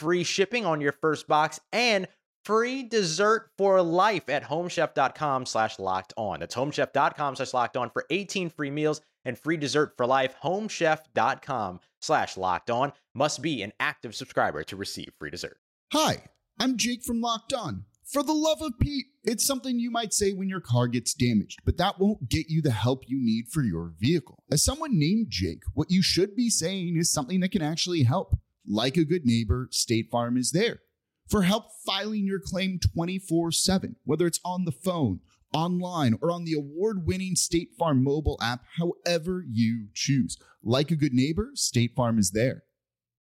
free shipping on your first box and free dessert for life at homechef.com slash locked on. That's homechef.com slash locked on for 18 free meals and free dessert for life. Homechef.com slash locked on must be an active subscriber to receive free dessert. Hi, I'm Jake from Locked On. For the love of Pete, it's something you might say when your car gets damaged, but that won't get you the help you need for your vehicle. As someone named Jake, what you should be saying is something that can actually help. Like a good neighbor, State Farm is there for help filing your claim 24 7, whether it's on the phone, online, or on the award winning State Farm mobile app, however you choose. Like a good neighbor, State Farm is there.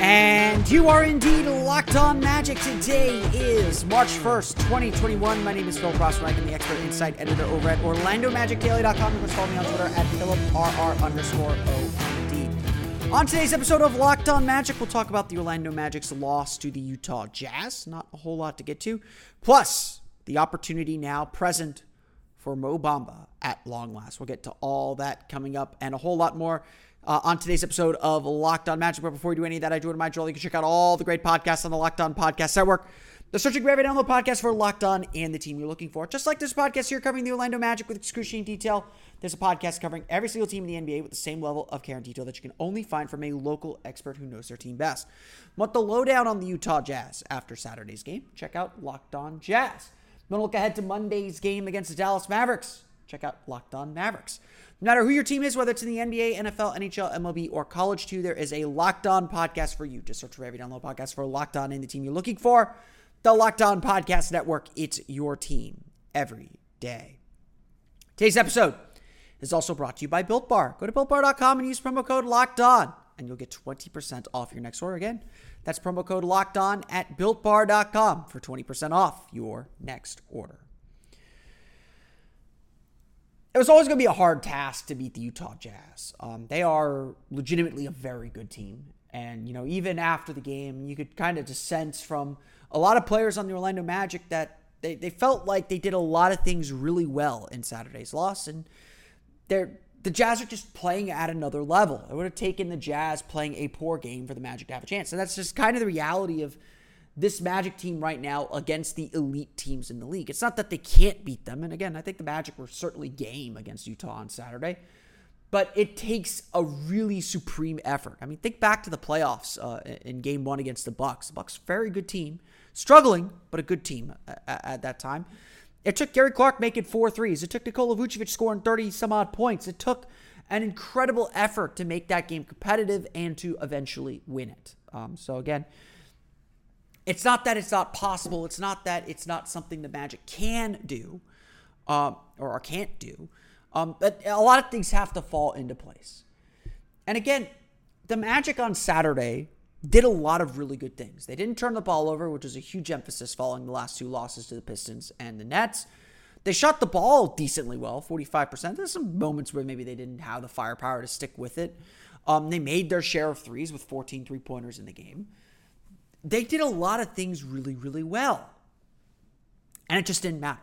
And you are indeed locked on magic. Today is March 1st, 2021. My name is Phil Rossman. I'm the expert insight editor over at OrlandoMagicDaily.com. You can follow me on Twitter at PhilipRR underscore OMD. On today's episode of Locked On Magic, we'll talk about the Orlando Magic's loss to the Utah Jazz. Not a whole lot to get to. Plus, the opportunity now present for Mo Bamba at long last. We'll get to all that coming up and a whole lot more uh, on today's episode of Locked On Magic. But before we do any of that, I do remind you all you can check out all the great podcasts on the Locked On Podcast Network. The searching grab download podcast for Locked On and the team you're looking for. Just like this podcast here covering the Orlando Magic with excruciating detail, there's a podcast covering every single team in the NBA with the same level of care and detail that you can only find from a local expert who knows their team best. Want the lowdown on the Utah Jazz after Saturday's game? Check out Locked On Jazz. Going to look ahead to Monday's game against the Dallas Mavericks? Check out Locked On Mavericks. No matter who your team is, whether it's in the NBA, NFL, NHL, MLB, or college too, there is a Locked On podcast for you. Just search for every download podcast for Locked On and the team you're looking for. The Locked On Podcast Network. It's your team every day. Today's episode is also brought to you by Built Bar. Go to builtbar.com and use promo code Locked On, and you'll get 20% off your next order. Again, that's promo code Locked On at builtbar.com for 20% off your next order it was always going to be a hard task to beat the Utah Jazz. Um, they are legitimately a very good team. And, you know, even after the game, you could kind of just sense from a lot of players on the Orlando Magic that they, they felt like they did a lot of things really well in Saturday's loss. And they're, the Jazz are just playing at another level. It would have taken the Jazz playing a poor game for the Magic to have a chance. And that's just kind of the reality of this Magic team right now against the elite teams in the league. It's not that they can't beat them. And again, I think the Magic were certainly game against Utah on Saturday. But it takes a really supreme effort. I mean, think back to the playoffs uh, in Game One against the Bucks. The Bucks, very good team, struggling, but a good team at, at that time. It took Gary Clark making four threes. It took Nikola Vucevic scoring 30 some odd points. It took an incredible effort to make that game competitive and to eventually win it. Um, so again, it's not that it's not possible. It's not that it's not something the Magic can do um, or can't do. Um, but a lot of things have to fall into place. And again, the Magic on Saturday did a lot of really good things. They didn't turn the ball over, which was a huge emphasis following the last two losses to the Pistons and the Nets. They shot the ball decently well, 45%. There's some moments where maybe they didn't have the firepower to stick with it. Um, they made their share of threes with 14 three pointers in the game they did a lot of things really, really well. And it just didn't matter.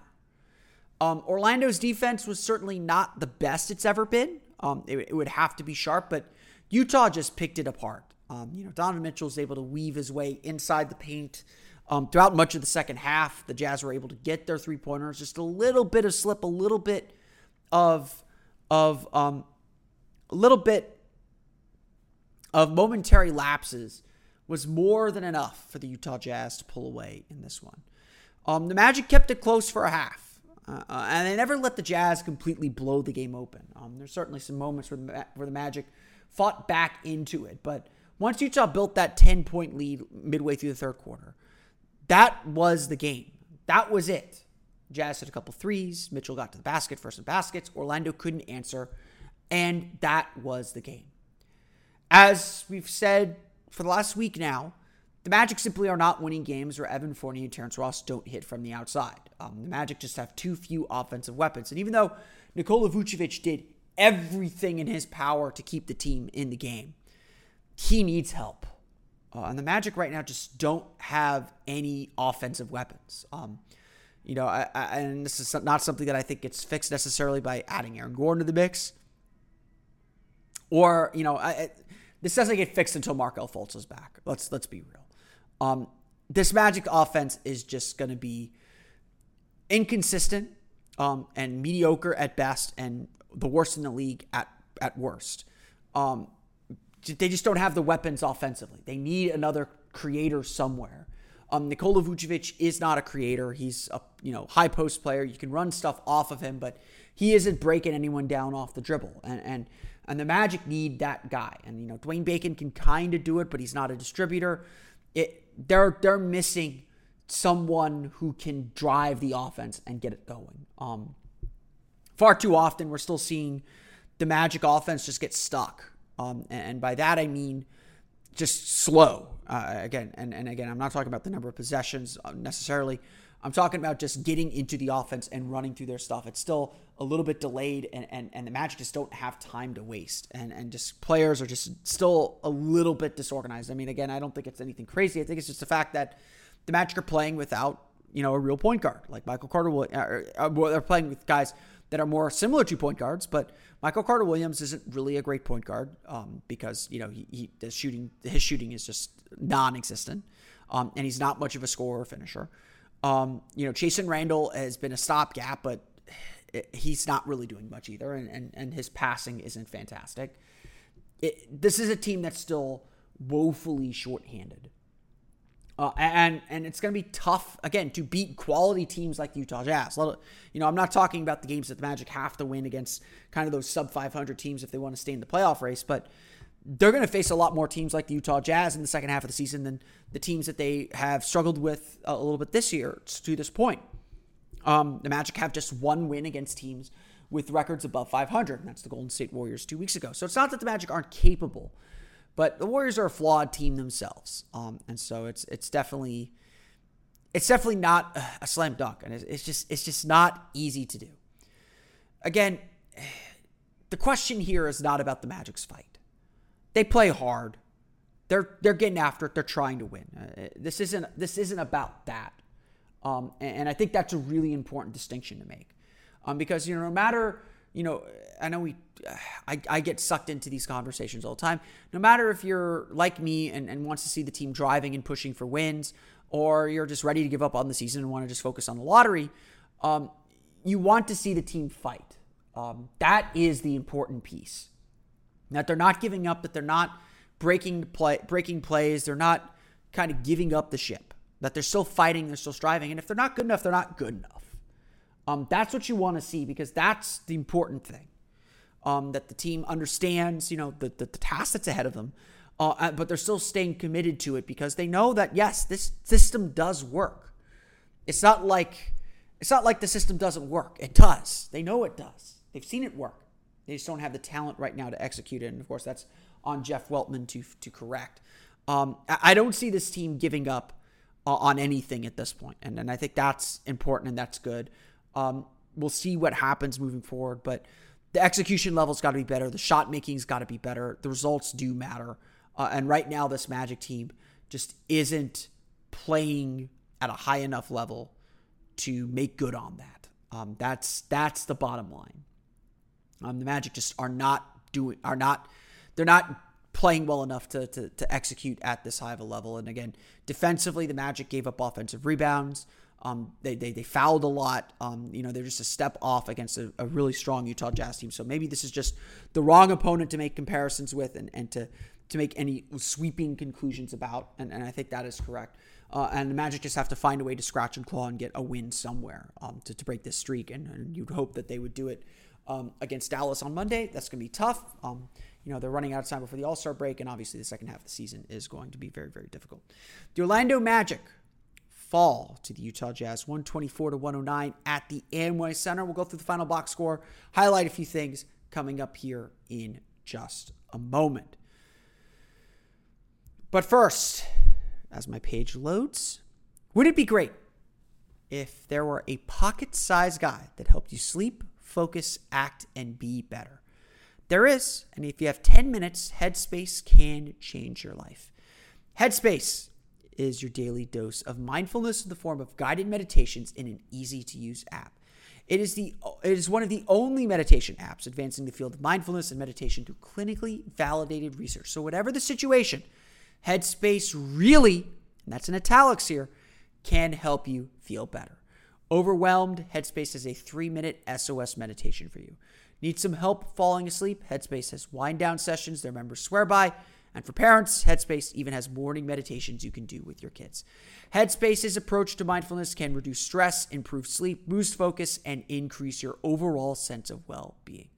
Um, Orlando's defense was certainly not the best it's ever been. Um, it, it, would have to be sharp, but Utah just picked it apart. Um, you know, Donovan Mitchell was able to weave his way inside the paint. Um, throughout much of the second half, the Jazz were able to get their three pointers. Just a little bit of slip, a little bit of of um, a little bit of momentary lapses was more than enough for the Utah Jazz to pull away in this one. Um, the Magic kept it close for a half, uh, uh, and they never let the Jazz completely blow the game open. Um, there's certainly some moments where the, where the Magic fought back into it, but once Utah built that 10 point lead midway through the third quarter, that was the game. That was it. Jazz hit a couple threes. Mitchell got to the basket for some baskets. Orlando couldn't answer. And that was the game. As we've said for the last week now, the Magic simply are not winning games where Evan Fournier and Terrence Ross don't hit from the outside. Um, the Magic just have too few offensive weapons. And even though Nikola Vucevic did everything in his power to keep the team in the game, he needs help. Uh, and the Magic right now just don't have any offensive weapons. Um, you know, I, I, and this is not something that I think gets fixed necessarily by adding Aaron Gordon to the mix. Or, you know, I, this doesn't get fixed until Markelle Fultz is back. Let's let's be real. Um, this Magic offense is just going to be inconsistent um, and mediocre at best, and the worst in the league at at worst. Um, they just don't have the weapons offensively. They need another creator somewhere. Um, Nikola Vucevic is not a creator. He's a you know high post player. You can run stuff off of him, but he isn't breaking anyone down off the dribble. And and and the Magic need that guy. And you know Dwayne Bacon can kind of do it, but he's not a distributor. It they're they're missing someone who can drive the offense and get it going. Um, far too often we're still seeing the Magic offense just get stuck. Um, and by that I mean just slow. Uh, again, and, and again, I'm not talking about the number of possessions uh, necessarily. I'm talking about just getting into the offense and running through their stuff. It's still a little bit delayed, and, and, and the Magic just don't have time to waste. And, and just players are just still a little bit disorganized. I mean, again, I don't think it's anything crazy. I think it's just the fact that the Magic are playing without, you know, a real point guard like Michael Carter. Will, uh, uh, they're playing with guys that are more similar to point guards, but Michael Carter Williams isn't really a great point guard um, because you know he, he the shooting his shooting is just non-existent, um, and he's not much of a scorer or finisher. Um, you know, Chasson Randle has been a stopgap, but he's not really doing much either, and and, and his passing isn't fantastic. It, this is a team that's still woefully shorthanded. Uh, and and it's going to be tough again to beat quality teams like the Utah Jazz. You know, I'm not talking about the games that the Magic have to win against kind of those sub 500 teams if they want to stay in the playoff race, but they're going to face a lot more teams like the Utah Jazz in the second half of the season than the teams that they have struggled with a little bit this year to this point. Um, the Magic have just one win against teams with records above 500, and that's the Golden State Warriors two weeks ago. So it's not that the Magic aren't capable but the Warriors are a flawed team themselves, um, and so it's it's definitely it's definitely not a slam dunk, and it's just it's just not easy to do. Again, the question here is not about the Magic's fight. They play hard. They're they're getting after it. They're trying to win. Uh, this isn't this isn't about that. Um, and, and, I think that's a really important distinction to make, um, because you know no matter you know, I know we, I, I get sucked into these conversations all the time. No matter if you're like me and, and wants to see the team driving and pushing for wins, or you're just ready to give up on the season and want to just focus on the lottery, um, you want to see the team fight. Um, that is the important piece. That they're not giving up, that they're not breaking play, breaking plays, they're not kind of giving up the ship. That they're still fighting, they're still striving, and if they're not good enough, they're not good enough. Um, that's what you want to see because that's the important thing. Um, that the team understands, you know, the, the, the task that's ahead of them, uh, uh, but they're still staying committed to it because they know that yes, this system does work. It's not like it's not like the system doesn't work. It does. They know it does. They've seen it work. They just don't have the talent right now to execute it. And of course, that's on Jeff Weltman to to correct. Um, I don't see this team giving up uh, on anything at this point, and and I think that's important and that's good. Um, we'll see what happens moving forward, but the execution level's got to be better. The shot making's got to be better. The results do matter. Uh, and right now, this Magic team just isn't playing at a high enough level to make good on that. Um, that's that's the bottom line. Um, the Magic just are not doing are not they're not playing well enough to, to to execute at this high of a level. And again, defensively, the Magic gave up offensive rebounds. Um, they, they they fouled a lot. Um, you know, they're just a step off against a, a, really strong Utah Jazz team. So maybe this is just the wrong opponent to make comparisons with and, and to to make any sweeping conclusions about. And, and I think that is correct. Uh, and the Magic just have to find a way to scratch and claw and get a win somewhere um, to, to break this streak. And, and, you'd hope that they would do it um, against Dallas on Monday. That's going to be tough. Um, you know, they're running out of time before the All Star break. And obviously, the second half of the season is going to be very, very difficult. The Orlando Magic fall to the Utah Jazz 124 to 109 at the Amway Center. We'll go through the final box score, highlight a few things coming up here in just a moment. But first, as my page loads, would it be great if there were a pocket sized guide that helped you sleep, focus, act, and be better? There is, and if you have 10 minutes, Headspace can change your life. Headspace is your daily dose of mindfulness in the form of guided meditations in an easy to use app. It is, the, it is one of the only meditation apps advancing the field of mindfulness and meditation through clinically validated research. So, whatever the situation, Headspace really, and that's in italics here, can help you feel better. Overwhelmed, Headspace is a three minute SOS meditation for you. Need some help falling asleep? Headspace has wind down sessions their members swear by and for parents, Headspace even has morning meditations you can do with your kids. Headspace's approach to mindfulness can reduce stress, improve sleep, boost focus, and increase your overall sense of well being.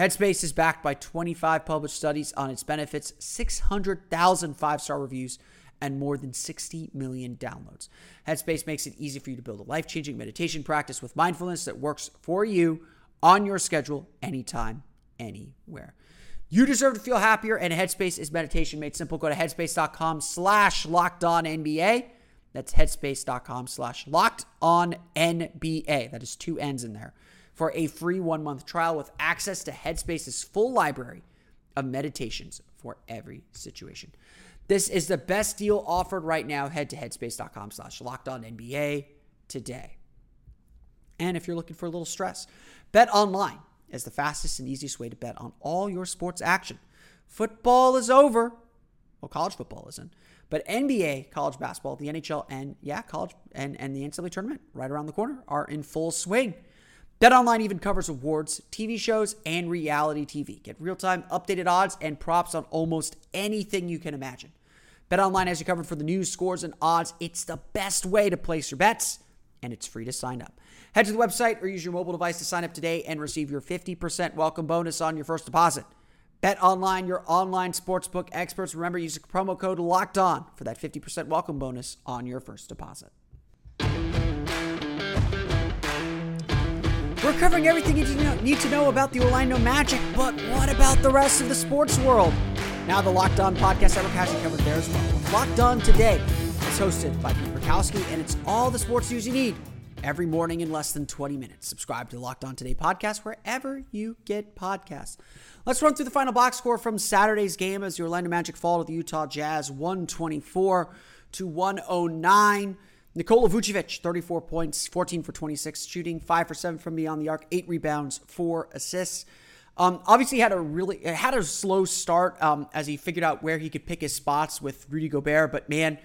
Headspace is backed by 25 published studies on its benefits, 600,000 five star reviews, and more than 60 million downloads. Headspace makes it easy for you to build a life changing meditation practice with mindfulness that works for you on your schedule, anytime, anywhere. You deserve to feel happier, and Headspace is meditation made simple. Go to headspace.com slash locked on NBA. That's headspace.com slash locked on NBA. That is two N's in there for a free one month trial with access to Headspace's full library of meditations for every situation. This is the best deal offered right now. Head to headspace.com slash locked on NBA today. And if you're looking for a little stress, bet online is the fastest and easiest way to bet on all your sports action. Football is over. Well, college football isn't. But NBA, college basketball, the NHL, and yeah, college and, and the NCAA tournament right around the corner are in full swing. BetOnline even covers awards, TV shows, and reality TV. Get real-time updated odds and props on almost anything you can imagine. BetOnline has you covered for the news, scores, and odds. It's the best way to place your bets, and it's free to sign up. Head to the website or use your mobile device to sign up today and receive your 50% welcome bonus on your first deposit. Bet online, your online sportsbook experts. Remember, use the promo code LOCKED ON for that 50% welcome bonus on your first deposit. We're covering everything you need to know about the Orlando Magic, but what about the rest of the sports world? Now, the Locked On Podcast Network has you covered there as well. Locked On Today is hosted by Pete Rakowski, and it's all the sports news you need every morning in less than 20 minutes. Subscribe to the Locked On Today podcast wherever you get podcasts. Let's run through the final box score from Saturday's game as the Orlando Magic fall to the Utah Jazz 124 to 109. Nikola Vucevic, 34 points, 14 for 26 shooting, 5 for 7 from beyond the arc, 8 rebounds, 4 assists. Um, obviously, had a really had a slow start um, as he figured out where he could pick his spots with Rudy Gobert. But man,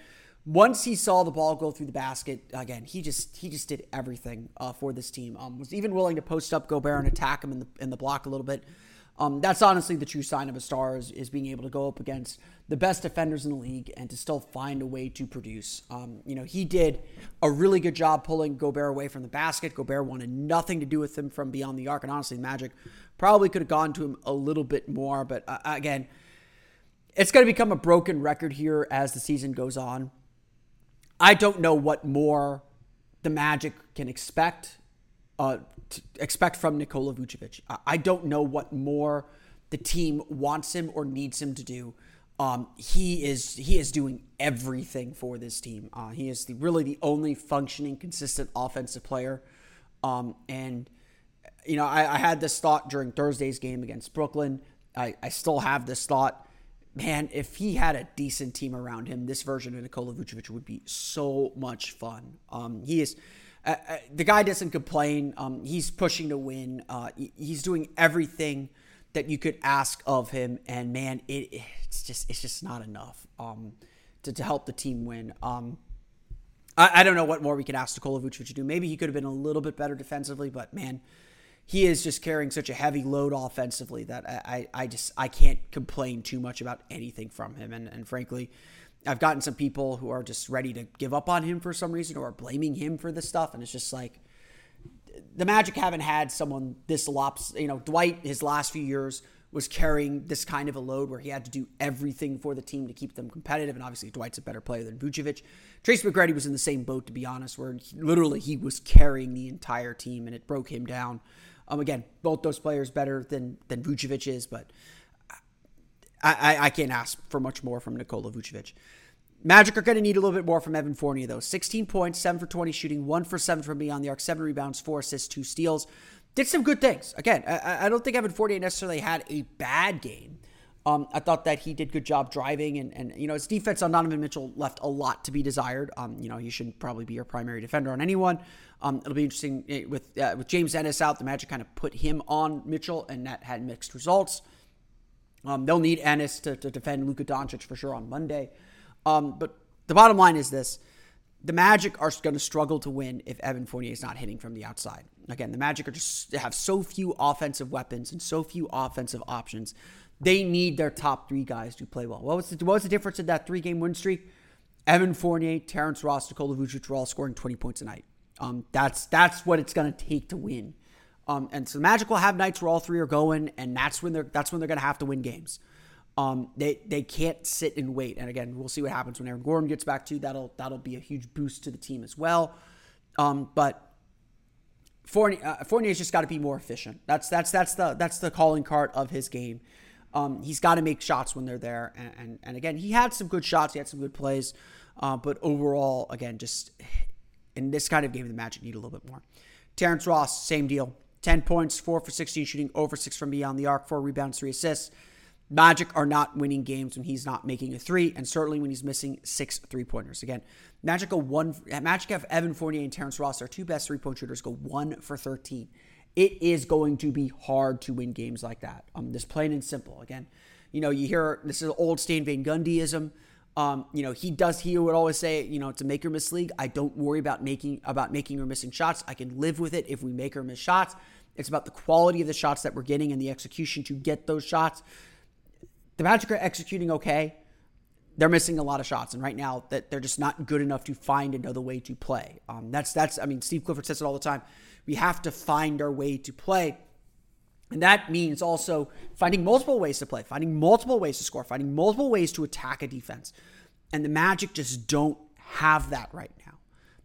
once he saw the ball go through the basket again, he just he just did everything uh, for this team. Um, was even willing to post up Gobert and attack him in the in the block a little bit. Um, that's honestly the true sign of a star is, is, being able to go up against the best defenders in the league and to still find a way to produce. Um, you know, he did a really good job pulling Gobert away from the basket. Gobert wanted nothing to do with him from beyond the arc, and honestly, the Magic probably could have gone to him a little bit more. But uh, again, it's going to become a broken record here as the season goes on. I don't know what more the Magic can expect uh, expect from Nikola Vucevic. I don't know what more the team wants him or needs him to do. Um, he is he is doing everything for this team. Uh, he is the, really the only functioning, consistent offensive player. Um, and you know, I, I, had this thought during Thursday's game against Brooklyn. I, I still have this thought man, if he had a decent team around him, this version of Nikola Vucevic would be so much fun. Um, he is, uh, uh, the guy doesn't complain. Um, he's pushing to win. Uh, he's doing everything that you could ask of him, and man, it, it's just it's just not enough um, to, to help the team win. Um, I, I don't know what more we could ask Nikola Vucevic to do. Maybe he could have been a little bit better defensively, but man, he is just carrying such a heavy load offensively that I, I, I just I can't complain too much about anything from him. And, and frankly, I've gotten some people who are just ready to give up on him for some reason or are blaming him for this stuff. And it's just like the Magic haven't had someone this lops. You know, Dwight his last few years was carrying this kind of a load where he had to do everything for the team to keep them competitive. And obviously, Dwight's a better player than Vucevic. Tracy McGrady was in the same boat, to be honest, where he, literally he was carrying the entire team and it broke him down. Um, again, both those players better than than Vucevic is, but I, I, can't ask for much more from Nikola Vucevic. Magic are going to need a little bit more from Evan Fournier, though. 16 points, 7 for 20 shooting, 1 for 7 from beyond the arc, 7 rebounds, 4 assists, 2 steals. Did some good things. Again, I, I don't think Evan Fournier necessarily had a bad game. Um, I thought that he did good job driving, and, and you know his defense on Donovan Mitchell left a lot to be desired. Um, you know he shouldn't probably be your primary defender on anyone. Um, it'll be interesting eh, with uh, with James Ennis out. The Magic kind of put him on Mitchell, and that had mixed results. Um, they'll need Ennis to, to defend Luka Doncic for sure on Monday. Um, but the bottom line is this the Magic are going to struggle to win if Evan Fournier is not hitting from the outside. Again, the Magic are just have so few offensive weapons and so few offensive options. They need their top three guys to play well. What was the, what was the difference in that three game win streak? Evan Fournier, Terrence Ross, Nikola Vucevic were all scoring 20 points a night. Um, that's that's what it's going to take to win. Um, and so the Magic will have nights where all three are going, and that's when they're that's when they're going to have to win games. Um, they they can't sit and wait. And again, we'll see what happens when Aaron Gordon gets back too. That'll that'll be a huge boost to the team as well. Um, but Fournier, uh, Fournier's just got to be more efficient. That's that's that's the that's the calling card of his game. Um, he's got to make shots when they're there. And, and, and again, he had some good shots. He had some good plays. Uh, but overall, again, just in this kind of game, the Magic need a little bit more. Terrence Ross, same deal. 10 points, 4 for 16 shooting, over 6 from beyond the arc, 4 rebounds, 3 assists. Magic are not winning games when he's not making a three, and certainly when he's missing six three pointers. Again, Magic go one. Magic have Evan Fournier and Terrence Ross, our two best three point shooters, go one for thirteen. It is going to be hard to win games like that. Um, this plain and simple. Again, you know, you hear this is old Stan Van Gundyism. Um, you know, he does. He would always say, you know, it's a make or miss league. I don't worry about making about making or missing shots. I can live with it if we make or miss shots. It's about the quality of the shots that we're getting and the execution to get those shots. The Magic are executing okay. They're missing a lot of shots, and right now that they're just not good enough to find another way to play. Um, that's that's. I mean, Steve Clifford says it all the time. We have to find our way to play. And that means also finding multiple ways to play, finding multiple ways to score, finding multiple ways to attack a defense. And the Magic just don't have that right now.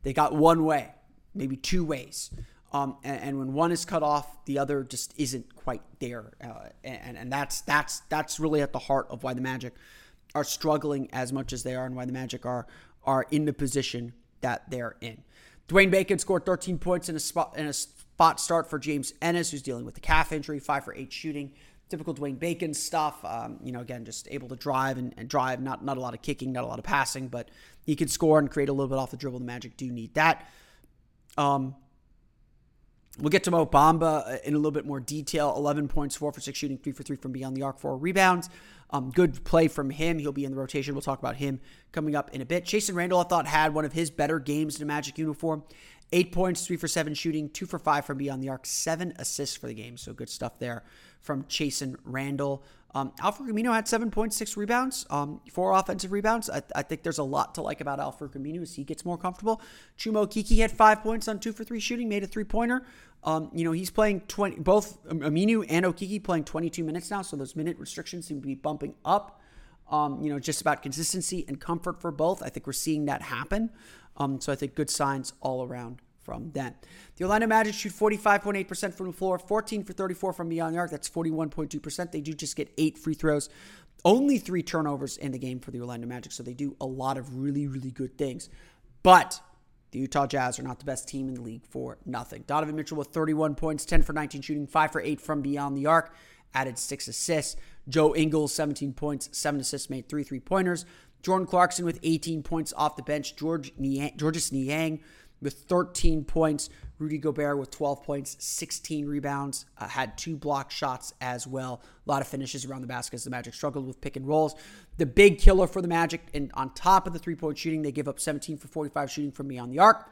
They got one way, maybe two ways. Um, and, and, when one is cut off, the other just isn't quite there, uh, and and that's that's that's really at the heart of why the Magic are struggling as much as they are, and why the Magic are are in the position that they're in. Dwayne Bacon scored 13 points in a spot in a spot start for James Ennis, who's dealing with the calf injury, five for eight shooting. Typical Dwayne Bacon stuff. Um, you know, again, just able to drive and, and drive. Not not a lot of kicking, not a lot of passing, but he can score and create a little bit off the dribble. The Magic do need that. Um, We'll get to Mo Bamba uh, in a little bit more detail. 11 points, 4 for 6 shooting, 3 for 3 from beyond the arc, 4 rebounds. Um, good play from him. He'll be in the rotation. We'll talk about him coming up in a bit. Chasson Randle, I thought, had one of his better games in a Magic uniform. 8 points, 3 for 7 shooting, 2 for 5 from beyond the arc, 7 assists for the game. So good stuff there from Chasson Randle. Um, Al-Farouq Aminu had 7.6 rebounds, um, four offensive rebounds. I, I, think there's a lot to like about Al-Farouq Aminu as he gets more comfortable. Chuma Okeke had five points on two for three shooting, made a three pointer. Um, you know, he's playing 20, both Aminu and Okeke playing 22 minutes now, so those minute restrictions seem to be bumping up. Um, you know, just about consistency and comfort for both. I think we're seeing that happen. Um, so I think good signs all around from them. The Orlando Magic shoot 45.8% from the floor, 14 for 34 from beyond the arc. That's 41.2%. They do just get eight free throws, only three turnovers in the game for the Orlando Magic. So they do a lot of really, really good things. But the Utah Jazz are not the best team in the league for nothing. Donovan Mitchell with 31 points, 10 for 19 shooting, 5 for 8 from beyond the arc, added 6 assists. Joe Ingles, 17 points, 7 assists, made 3 three pointers. Jordan Clarkson with 18 points off the bench. George Niang, Georges Niang with 13 points. Rudy Gobert with 12 points, 16 rebounds, uh, had two block shots as well. A lot of finishes around the basket as the Magic struggled with pick and rolls. The big killer for the Magic, and on top of the three point shooting, they give up 17 for 45 shooting from beyond the arc,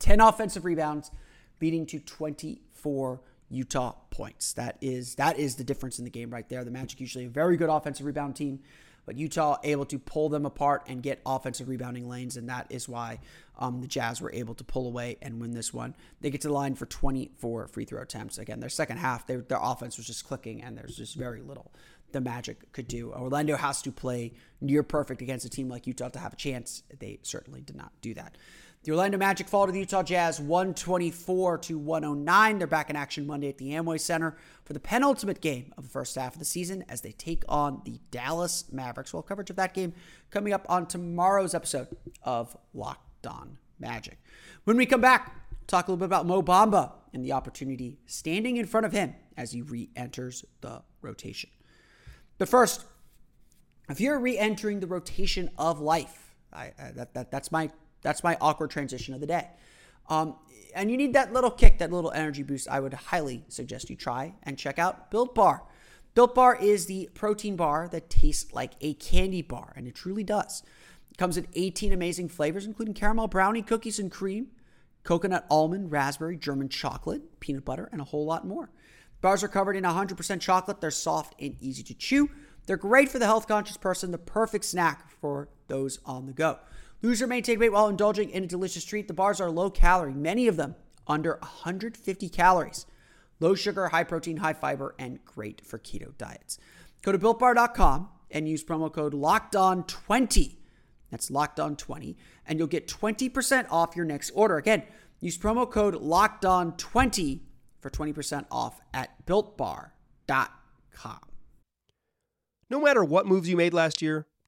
10 offensive rebounds, leading to 24 Utah points. That is that is the difference in the game right there. The Magic usually a very good offensive rebound team but Utah able to pull them apart and get offensive rebounding lanes, and that is why um, the Jazz were able to pull away and win this one. They get to the line for 24 free throw attempts. Again, their second half, their, their offense was just clicking, and there's just very little the Magic could do. Orlando has to play near perfect against a team like Utah to have a chance. They certainly did not do that. The Orlando Magic fall to the Utah Jazz 124 to 109. They're back in action Monday at the Amway Center for the penultimate game of the first half of the season as they take on the Dallas Mavericks. Well, coverage of that game coming up on tomorrow's episode of Locked On Magic. When we come back, talk a little bit about Mo Bamba and the opportunity standing in front of him as he re enters the rotation. But first, if you're re entering the rotation of life, I, uh, that, that, that's my that's my awkward transition of the day. Um, and you need that little kick, that little energy boost. I would highly suggest you try and check out Built Bar. Built Bar is the protein bar that tastes like a candy bar, and it truly does. It comes in 18 amazing flavors, including caramel brownie, cookies and cream, coconut almond, raspberry, German chocolate, peanut butter, and a whole lot more. Bars are covered in 100% chocolate. They're soft and easy to chew. They're great for the health conscious person, the perfect snack for those on the go. Lose or maintain weight while indulging in a delicious treat. The bars are low calorie, many of them under 150 calories. Low sugar, high protein, high fiber, and great for keto diets. Go to builtbar.com and use promo code LOCKEDON20. That's locked on 20, and you'll get 20% off your next order. Again, use promo code LOCKEDON20 for 20% off at builtbar.com. No matter what moves you made last year,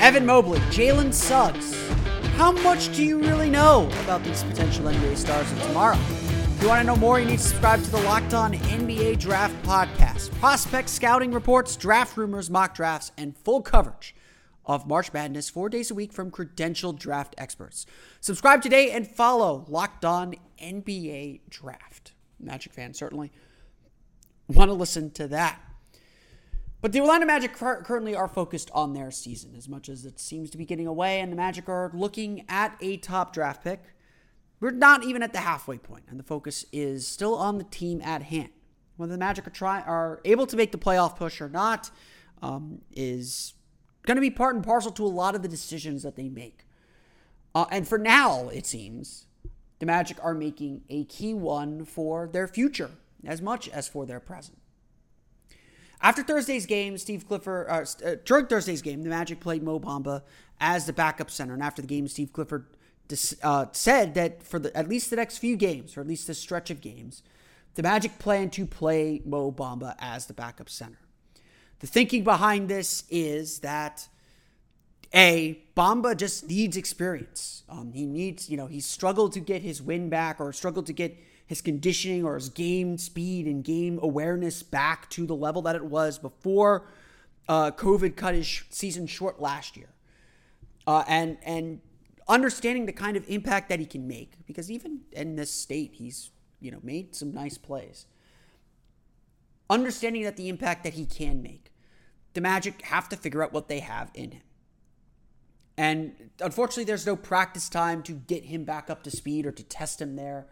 Evan Mobley, Jalen Suggs. How much do you really know about these potential NBA stars of tomorrow? If you want to know more, you need to subscribe to the Locked On NBA Draft Podcast. Prospect scouting reports, draft rumors, mock drafts, and full coverage of March Madness four days a week from credentialed draft experts. Subscribe today and follow Locked On NBA Draft. Magic fans certainly want to listen to that. But the Orlando Magic currently are focused on their season as much as it seems to be getting away, and the Magic are looking at a top draft pick. We're not even at the halfway point, and the focus is still on the team at hand. Whether the Magic are try are able to make the playoff push or not um, is going to be part and parcel to a lot of the decisions that they make. Uh, and for now, it seems the Magic are making a key one for their future as much as for their present. After Thursday's game, Steve Clifford, uh, uh, during Thursday's game, the Magic played Mo Bamba as the backup center. And after the game, Steve Clifford uh, said that for the, at least the next few games, or at least this stretch of games, the Magic plan to play Mo Bamba as the backup center. The thinking behind this is that a Bamba just needs experience. Um, he needs, you know, he struggled to get his win back or struggled to get his conditioning or his game speed and game awareness back to the level that it was before uh, COVID cut his sh- season short last year. Uh, and and understanding the kind of impact that he can make because even in this state he's you know made some nice plays. Understanding that the impact that he can make the magic have to figure out what they have in him. And unfortunately there's no practice time to get him back up to speed or to test him there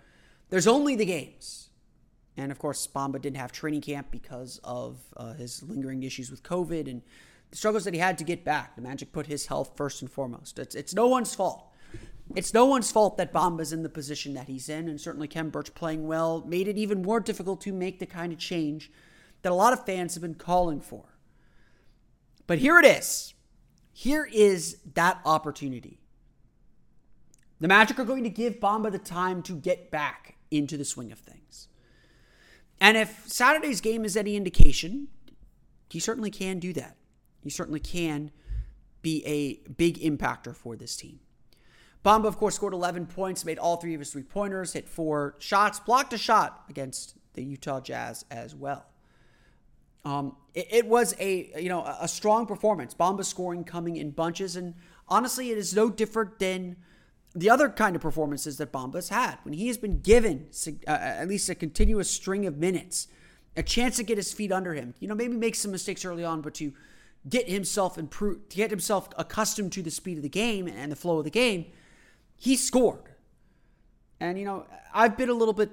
there's only the games. And of course, Bamba didn't have training camp because of uh, his lingering issues with COVID and the struggles that he had to get back. The Magic put his health first and foremost. It's, it's no one's fault. It's no one's fault that Bamba's in the position that he's in, and certainly Khem Birch playing well made it even more difficult to make the kind of change that a lot of fans have been calling for. But here it is. Here is that opportunity. The Magic are going to give Bamba the time to get back into the swing of things. And if Saturday's game is any indication, he certainly can do that. He certainly can be a big impactor for this team. Bamba, of course, scored 11 points, made all three of his three pointers, hit four shots, blocked a shot against the Utah Jazz as well. Um, it, it, was a you know a strong performance. Bamba scoring coming in bunches, and honestly, it is no different than the other kind of performances that Bamba's had when he has been given uh, at least a continuous string of minutes, a chance to get his feet under him. You know, maybe make some mistakes early on, but to get himself improve, to get himself accustomed to the speed of the game and the flow of the game he scored. And, you know, I've been a little bit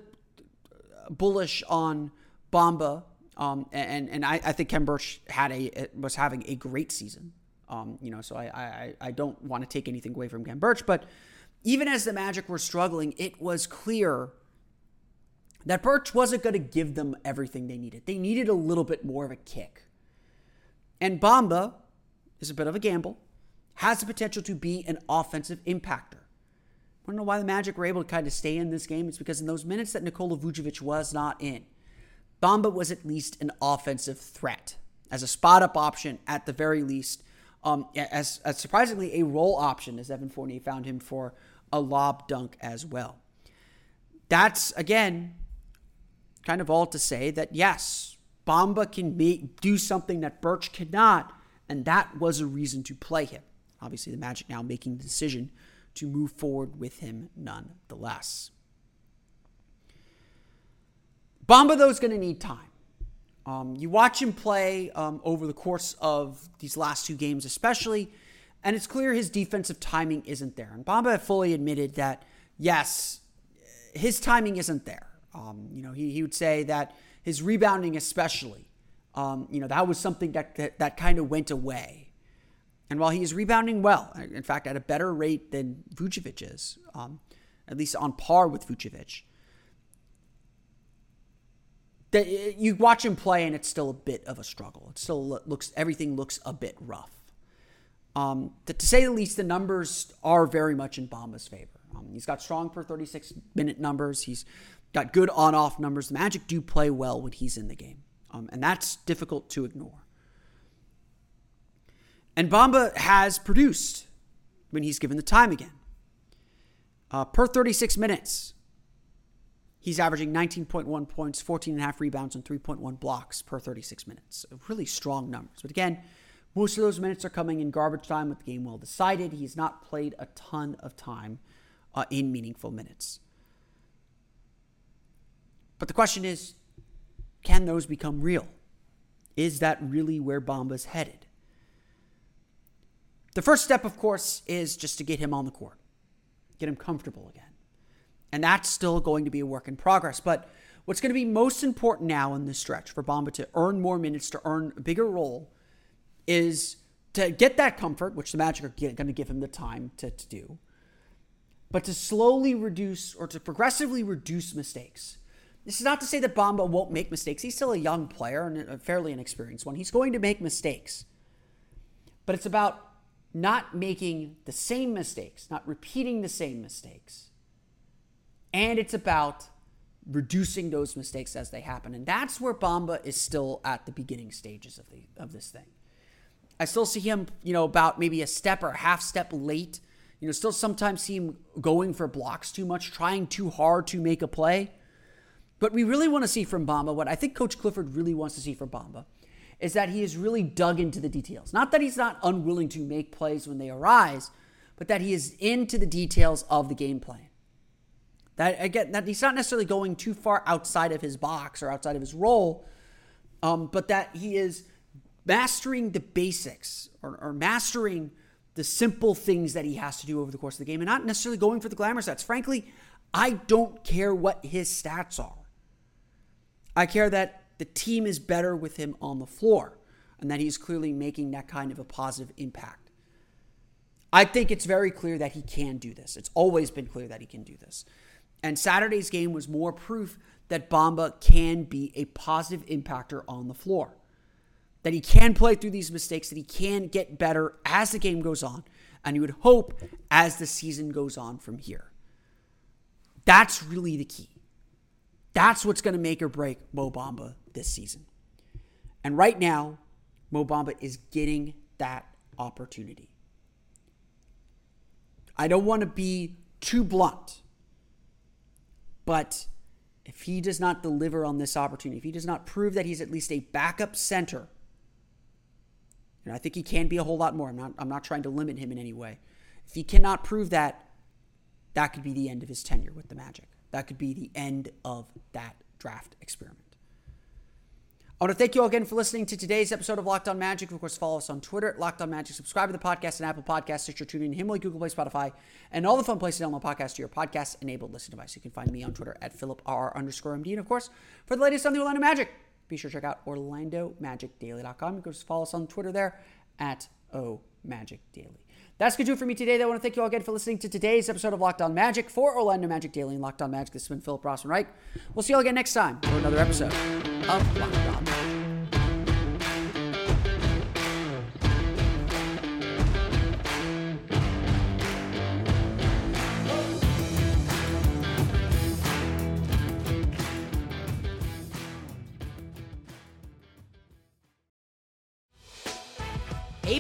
bullish on Bamba. Um, and and I, I think Khem Birch had a was having a great season. Um, you know, so I, I, I don't want to take anything away from Khem Birch, but even as the Magic were struggling, it was clear that Birch wasn't going to give them everything they needed. They needed a little bit more of a kick. And Bamba is a bit of a gamble, has the potential to be an offensive impactor. I don't know why the Magic were able to kind of stay in this game. It's because in those minutes that Nikola Vucevic was not in, Bamba was at least an offensive threat as a spot up option at the very least. Um, as, as surprisingly a role option, as Evan Fournier found him for a lob dunk as well. That's again kind of all to say that yes, Bamba can make, do something that Birch cannot, and that was a reason to play him. Obviously, the Magic now making the decision to move forward with him nonetheless. Bamba, though, is going to need time. Um, you watch him play um, over the course of these last two games, especially, and it's clear his defensive timing isn't there. And Bamba fully admitted that, yes, his timing isn't there. Um, you know, he, he would say that his rebounding, especially, um, you know, that was something that, that, that kind of went away. And while he is rebounding well, in fact, at a better rate than Vucevic is, um, at least on par with Vucevic, that you watch him play and it's still a bit of a struggle. It still looks everything looks a bit rough. Um, to, to, say the least, the numbers are very much in Bamba's favor. Um, he's got strong per 36 minute numbers. He's got good on off numbers. The Magic do play well when he's in the game, um, and that's difficult to ignore. And Bamba has produced when he's given the time again. Uh, per 36 minutes, he's averaging 19.1 points, 14.5 rebounds, and 3.1 blocks per 36 minutes. Really strong numbers. But again, most of those minutes are coming in garbage time with the game well decided. He's not played a ton of time uh, in meaningful minutes. But the question is can those become real? Is that really where Bamba's headed? The first step, of course, is just to get him on the court, get him comfortable again. And that's still going to be a work in progress. But what's going to be most important now in this stretch for Bamba to earn more minutes, to earn a bigger role, is to get that comfort, which the Magic are going to give him the time to, to do, but to slowly reduce or to progressively reduce mistakes. This is not to say that Bamba won't make mistakes. He's still a young player and a fairly inexperienced one. He's going to make mistakes. But it's about not making the same mistakes, not repeating the same mistakes. And it's about reducing those mistakes as they happen. And that's where Bamba is still at the beginning stages of the of this thing. I still see him, you know, about maybe a step or half step late. You know, still sometimes see him going for blocks too much, trying too hard to make a play. But we really want to see from Bamba what I think Coach Clifford really wants to see from Bamba is that he is really dug into the details. Not that he's not unwilling to make plays when they arise, but that he is into the details of the game plan. That again, that he's not necessarily going too far outside of his box or outside of his role, um, but that he is mastering the basics or, or mastering the simple things that he has to do over the course of the game and not necessarily going for the glamour stats. Frankly, I don't care what his stats are. I care that the team is better with him on the floor and that he's clearly making that kind of a positive impact. I think it's very clear that he can do this. It's always been clear that he can do this. And Saturday's game was more proof that Bamba can be a positive impactor on the floor. That he can play through these mistakes, that he can get better as the game goes on. And you would hope as the season goes on from here. That's really the key. That's what's going to make or break Mo Bamba this season. And right now, Mo Bamba is getting that opportunity. I don't want to be too blunt, but if he does not deliver on this opportunity, if he does not prove that he's at least a backup center, I think he can be a whole lot more. I'm not, I'm not trying to limit him in any way. If he cannot prove that, that could be the end of his tenure with the Magic. That could be the end of that draft experiment. I want to thank you all again for listening to today's episode of Locked On Magic. Of course, follow us on Twitter at Locked On Magic. Subscribe to the podcast and Apple Podcasts, Stitcher, TuneIn, Himalaya, Google Play, Spotify, and all the fun places to download podcasts to your podcast-enabled listening device. You can find me on Twitter at PhilipRR underscore MD. And of course, for the latest on the Orlando Magic, be sure to check out OrlandoMagicDaily.com. You can just follow us on Twitter there at OMagicDaily. That's going to do it for me today. I want to thank you all again for listening to today's episode of Locked On Magic for Orlando Magic Daily and Locked On Magic. This has been Philip Rossman Reich. We'll see you all again next time for another episode of Locked On Magic.